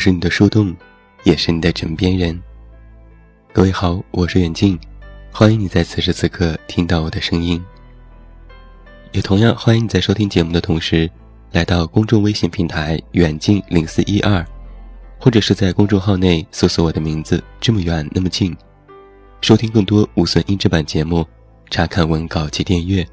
是你的树洞，也是你的枕边人。各位好，我是远近，欢迎你在此时此刻听到我的声音。也同样欢迎你在收听节目的同时，来到公众微信平台远近零四一二，或者是在公众号内搜索我的名字这么远那么近，收听更多无损音质版节目，查看文稿及订阅，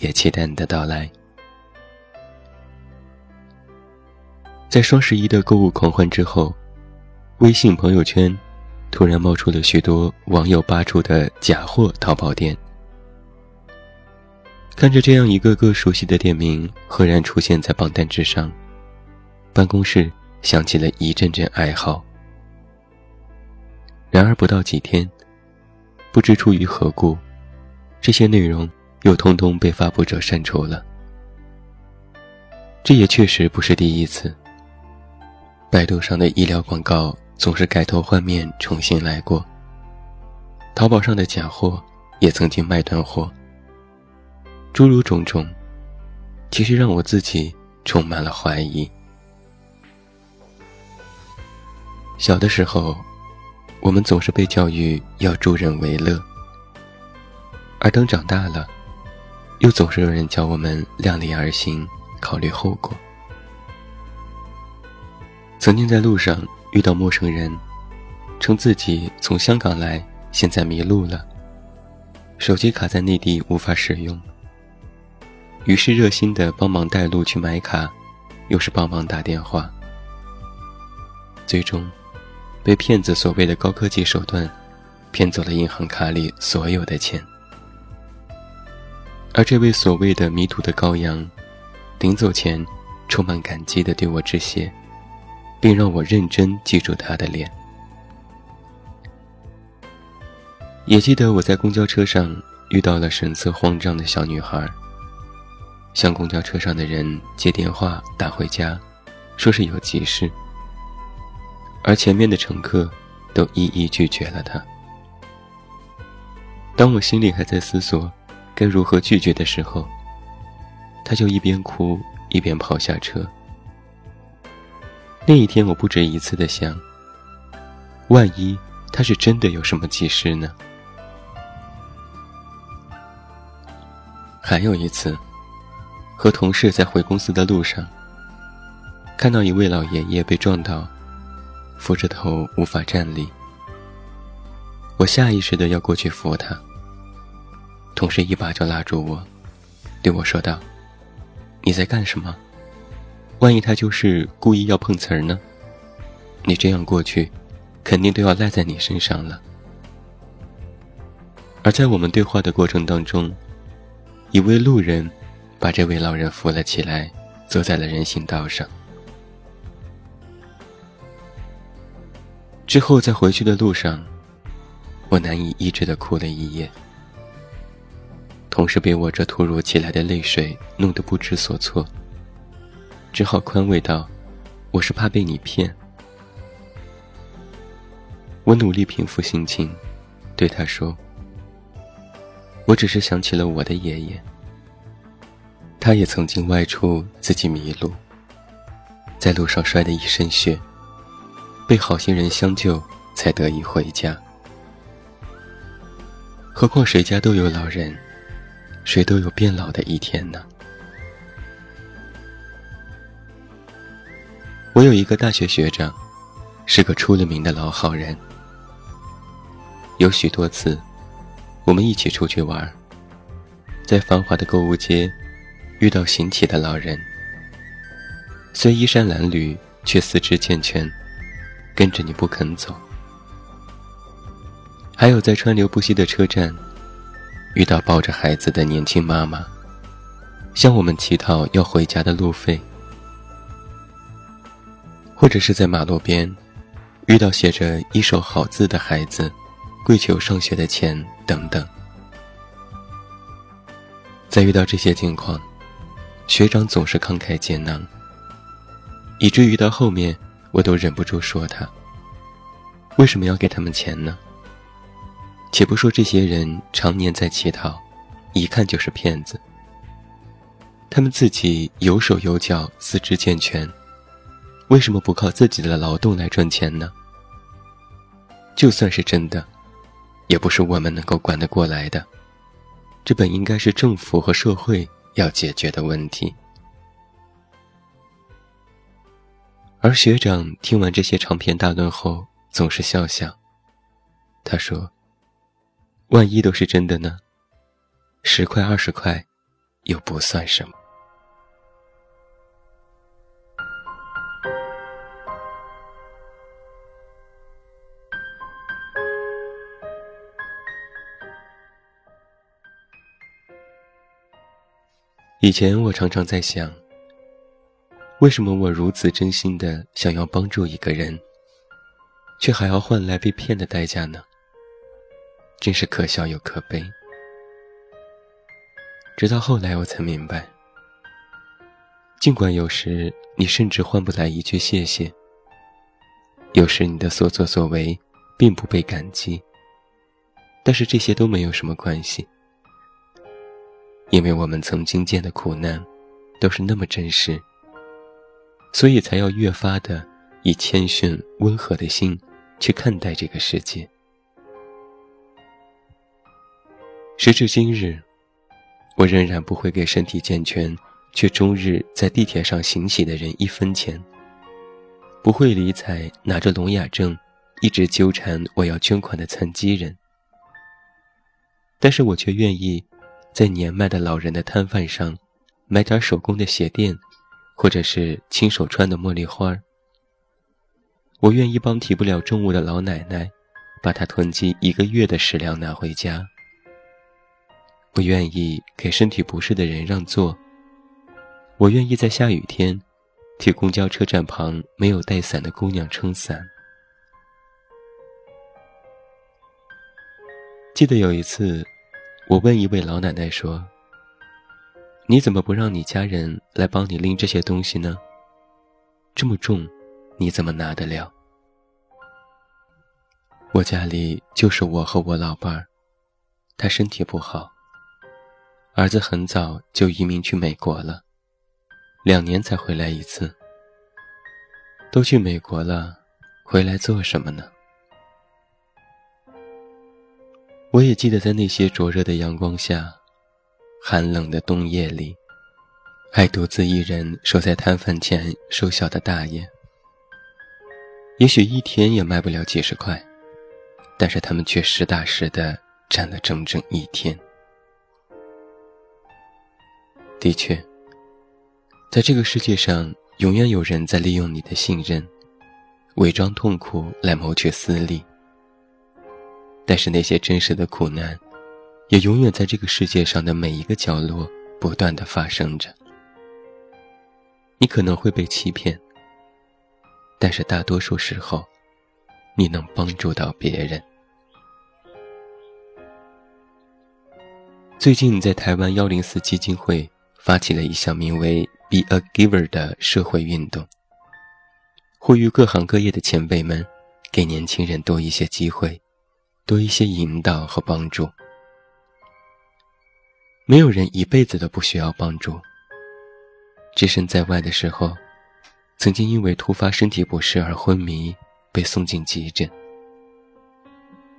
也期待你的到来。在双十一的购物狂欢之后，微信朋友圈突然冒出了许多网友扒出的假货淘宝店。看着这样一个个熟悉的店名赫然出现在榜单之上，办公室响起了一阵阵哀嚎。然而不到几天，不知出于何故，这些内容又通通被发布者删除了。这也确实不是第一次。百度上的医疗广告总是改头换面，重新来过。淘宝上的假货也曾经卖断货。诸如种种，其实让我自己充满了怀疑。小的时候，我们总是被教育要助人为乐，而等长大了，又总是有人教我们量力而行，考虑后果。曾经在路上遇到陌生人，称自己从香港来，现在迷路了，手机卡在内地无法使用。于是热心的帮忙带路去买卡，又是帮忙打电话，最终被骗子所谓的高科技手段骗走了银行卡里所有的钱。而这位所谓的迷途的羔羊，临走前充满感激的对我致谢。并让我认真记住他的脸。也记得我在公交车上遇到了神色慌张的小女孩，向公交车上的人接电话打回家，说是有急事，而前面的乘客都一一拒绝了她。当我心里还在思索该如何拒绝的时候，她就一边哭一边跑下车。那一天，我不止一次的想：万一他是真的有什么急事呢？还有一次，和同事在回公司的路上，看到一位老爷爷被撞倒，扶着头无法站立。我下意识的要过去扶他，同事一把就拉住我，对我说道：“你在干什么？”万一他就是故意要碰瓷儿呢？你这样过去，肯定都要赖在你身上了。而在我们对话的过程当中，一位路人把这位老人扶了起来，坐在了人行道上。之后在回去的路上，我难以抑制的哭了一夜，同时被我这突如其来的泪水弄得不知所措。只好宽慰道：“我是怕被你骗。”我努力平复心情，对他说：“我只是想起了我的爷爷，他也曾经外出自己迷路，在路上摔得一身血，被好心人相救才得以回家。何况谁家都有老人，谁都有变老的一天呢？”我有一个大学学长，是个出了名的老好人。有许多次，我们一起出去玩，在繁华的购物街遇到行乞的老人，虽衣衫褴褛，却四肢健全，跟着你不肯走。还有在川流不息的车站，遇到抱着孩子的年轻妈妈，向我们乞讨要回家的路费。或者是在马路边，遇到写着一手好字的孩子，跪求上学的钱等等。在遇到这些境况，学长总是慷慨解囊，以至于到后面我都忍不住说他：为什么要给他们钱呢？且不说这些人常年在乞讨，一看就是骗子。他们自己有手有脚，四肢健全。为什么不靠自己的劳动来赚钱呢？就算是真的，也不是我们能够管得过来的。这本应该是政府和社会要解决的问题。而学长听完这些长篇大论后，总是笑笑。他说：“万一都是真的呢？十块二十块，又不算什么。”以前我常常在想，为什么我如此真心的想要帮助一个人，却还要换来被骗的代价呢？真是可笑又可悲。直到后来我才明白，尽管有时你甚至换不来一句谢谢，有时你的所作所为并不被感激，但是这些都没有什么关系。因为我们曾经见的苦难，都是那么真实，所以才要越发的以谦逊温和的心去看待这个世界。时至今日，我仍然不会给身体健全却终日在地铁上行乞的人一分钱，不会理睬拿着聋哑症一直纠缠我要捐款的残疾人，但是我却愿意。在年迈的老人的摊贩上，买点手工的鞋垫，或者是亲手穿的茉莉花我愿意帮提不了重物的老奶奶，把她囤积一个月的食粮拿回家。我愿意给身体不适的人让座。我愿意在下雨天，替公交车站旁没有带伞的姑娘撑伞。记得有一次。我问一位老奶奶说：“你怎么不让你家人来帮你拎这些东西呢？这么重，你怎么拿得了？”我家里就是我和我老伴儿，他身体不好，儿子很早就移民去美国了，两年才回来一次。都去美国了，回来做什么呢？我也记得，在那些灼热的阳光下，寒冷的冬夜里，还独自一人守在摊贩前收小的大爷。也许一天也卖不了几十块，但是他们却实打实的站了整整一天。的确，在这个世界上，永远有人在利用你的信任，伪装痛苦来谋取私利。但是那些真实的苦难，也永远在这个世界上的每一个角落不断的发生着。你可能会被欺骗，但是大多数时候，你能帮助到别人。最近在台湾幺零四基金会发起了一项名为 “Be a Giver” 的社会运动，呼吁各行各业的前辈们，给年轻人多一些机会。多一些引导和帮助。没有人一辈子都不需要帮助。置身在外的时候，曾经因为突发身体不适而昏迷，被送进急诊。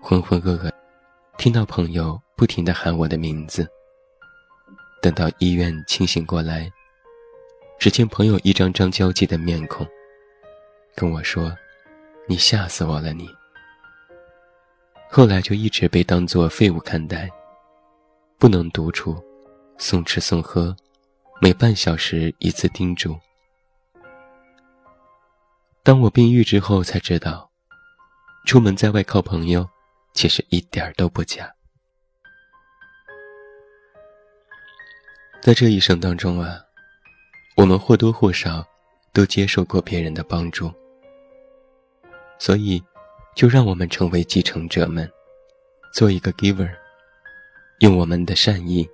浑浑噩噩，听到朋友不停地喊我的名字。等到医院清醒过来，只见朋友一张张焦急的面孔，跟我说：“你吓死我了，你。”后来就一直被当作废物看待，不能独处，送吃送喝，每半小时一次叮嘱。当我病愈之后，才知道，出门在外靠朋友，其实一点儿都不假。在这一生当中啊，我们或多或少都接受过别人的帮助，所以。就让我们成为继承者们，做一个 giver，用我们的善意，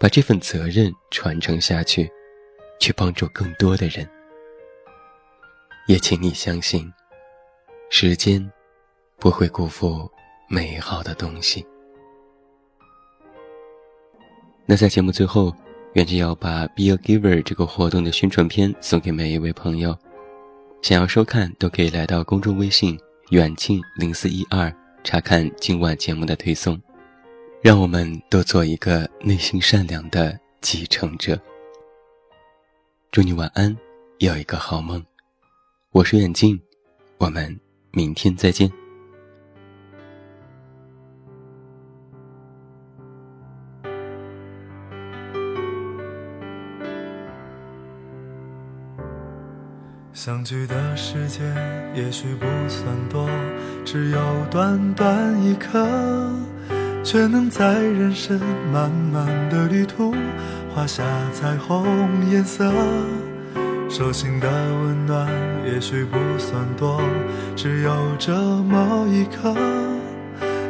把这份责任传承下去，去帮助更多的人。也请你相信，时间不会辜负美好的东西。那在节目最后，远志要把 Be a Giver 这个活动的宣传片送给每一位朋友。想要收看，都可以来到公众微信“远近零四一二”查看今晚节目的推送。让我们都做一个内心善良的继承者。祝你晚安，有一个好梦。我是远近，我们明天再见。相聚的时间也许不算多，只有短短一刻，却能在人生漫漫的旅途画下彩虹颜色。手心的温暖也许不算多，只有这么一刻，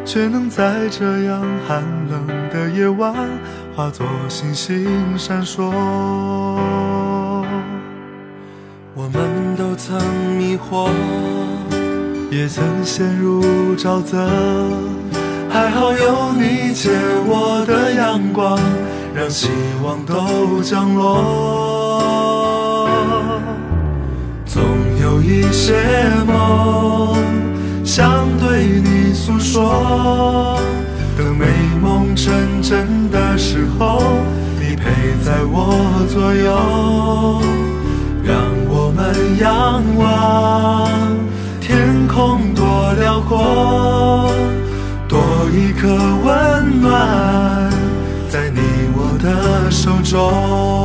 却能在这样寒冷的夜晚化作星星闪烁。我们曾迷惑，也曾陷入沼泽，还好有你借我的阳光，让希望都降落。总有一些梦想对你诉说，等美梦成真的时候，你陪在我左右。仰望天空多辽阔，多一颗温暖在你我的手中。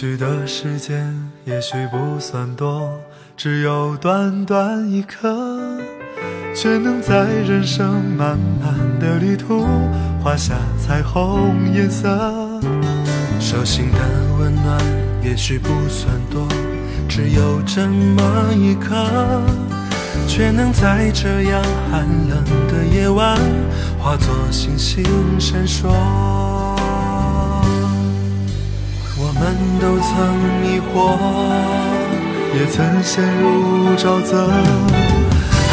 去的时间也许不算多，只有短短一刻，却能在人生漫漫的旅途画下彩虹颜色。手心的温暖也许不算多，只有这么一刻，却能在这样寒冷的夜晚化作星星闪烁。我们都曾迷惑，也曾陷入沼泽，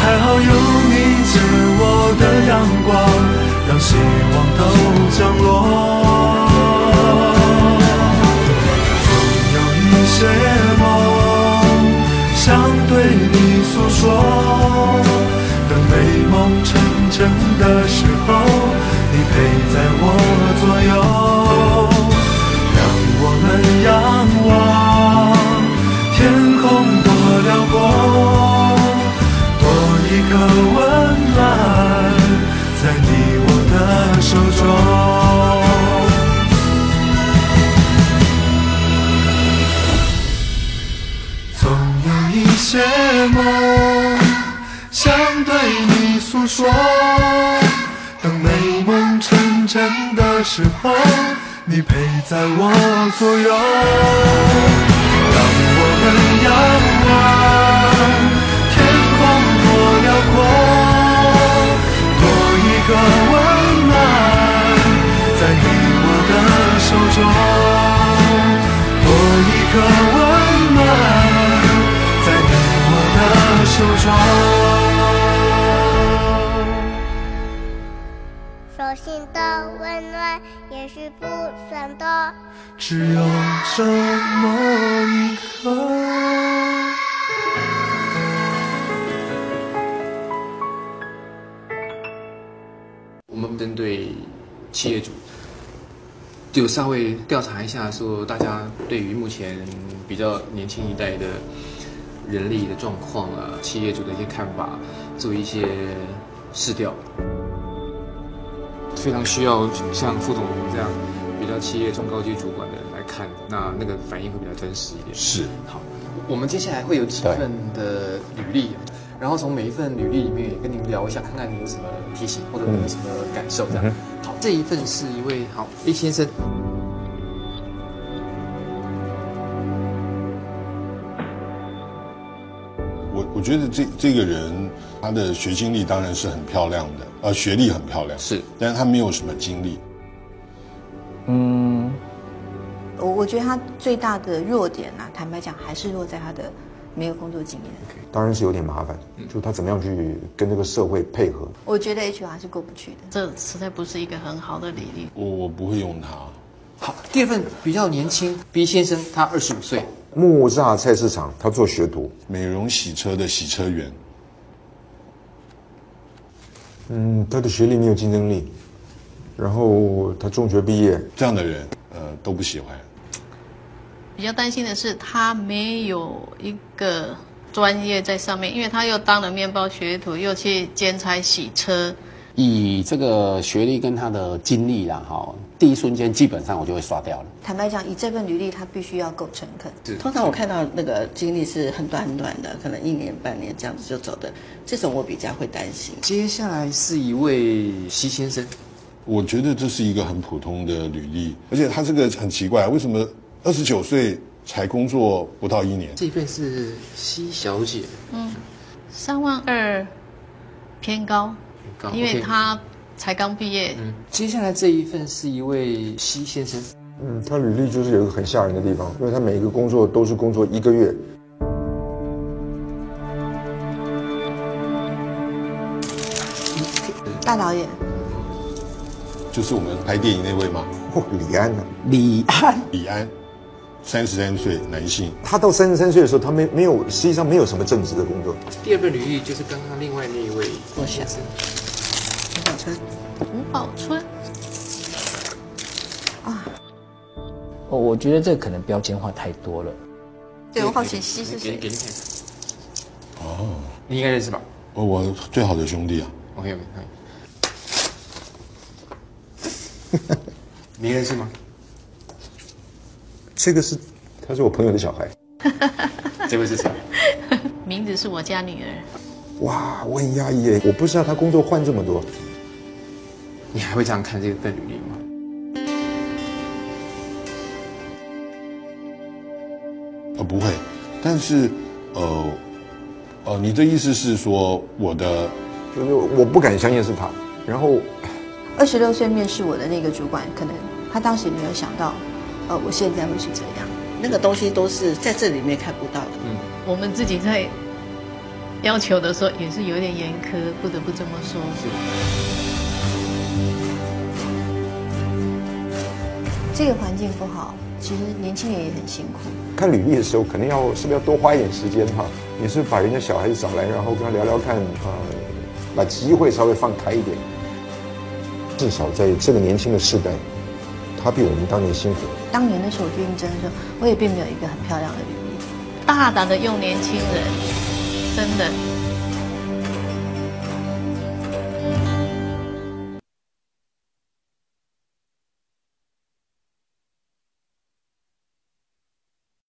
还好有你借我的阳光，让希望都降落。总有一些梦想对你诉说，等美梦成真的时候，你陪在我左右。所有。只有这么一刻。我们针对企业主，就稍微调查一下，说大家对于目前比较年轻一代的人力的状况啊，企业主的一些看法，做一些试调，非常需要像副总这样。比较企业中高级主管的人来看，那那个反应会比较真实一点。是，好，我们接下来会有几份的履历，然后从每一份履历里面也跟您聊一下，看看你有什么提醒或者有什么感受这样。好，这一份是一位好 A 先生。我觉得这这个人他的学经历当然是很漂亮的，呃，学历很漂亮，是，但是他没有什么经历。觉得他最大的弱点啊，坦白讲还是落在他的没有工作经验。当然是有点麻烦，就他怎么样去跟这个社会配合。我觉得 HR 是过不去的。这实在不是一个很好的履历。我我不会用它。好，第二份比较年轻，B 先生他二十五岁，木栅菜市场他做学徒，美容洗车的洗车员，嗯，他的学历没有竞争力，然后他中学毕业，这样的人，呃，都不喜欢。比较担心的是他没有一个专业在上面，因为他又当了面包学徒，又去兼差洗车。以这个学历跟他的经历啦，哈，第一瞬间基本上我就会刷掉了。坦白讲，以这份履历，他必须要够诚恳。通常我看到那个经历是很短很短的，可能一年半年这样子就走的，这种我比较会担心。接下来是一位西先生，我觉得这是一个很普通的履历，而且他这个很奇怪，为什么二十九岁才工作不到一年？这一份是西小姐，嗯，三万二偏高，高因为他才刚毕业。嗯，接下来这一份是一位西先生，嗯，他履历就是有一个很吓人的地方，因为他每一个工作都是工作一个月。大导演，就是我们拍电影那位吗？哦，李安呢、李安，李安，三十三岁，男性。他到三十三岁的时候，他没没有，实际上没有什么正职的工作。第二份履历就是刚刚另外那一位我想先生，吴宝春，吴宝春，哦，我觉得这可能标签化太多了。对我好奇西是谁？给给你看一下，哦，你应该认识吧哦我最好的兄弟啊，？OK OK，你认识吗？这个是，他是我朋友的小孩。这位是谁？名字是我家女儿。哇，我很压抑耶，我不知道他工作换这么多。你还会这样看这份履历吗？呃，不会，但是，呃，呃，你的意思是说我的就是我不敢相信是他。然后二十六岁面试我的那个主管，可能他当时也没有想到，呃，我现在会是这样。那个东西都是在这里面看不到的。嗯我们自己在要求的时候也是有点严苛，不得不这么说。这个环境不好，其实年轻人也很辛苦。看履历的时候，肯定要是不是要多花一点时间哈？你是把人家小孩子找来，然后跟他聊聊看，呃，把机会稍微放开一点。至少在这个年轻的世代，他比我们当年辛苦。当年的时候我去应征的时候，我也并没有一个很漂亮的履历。大胆的用年轻人，真的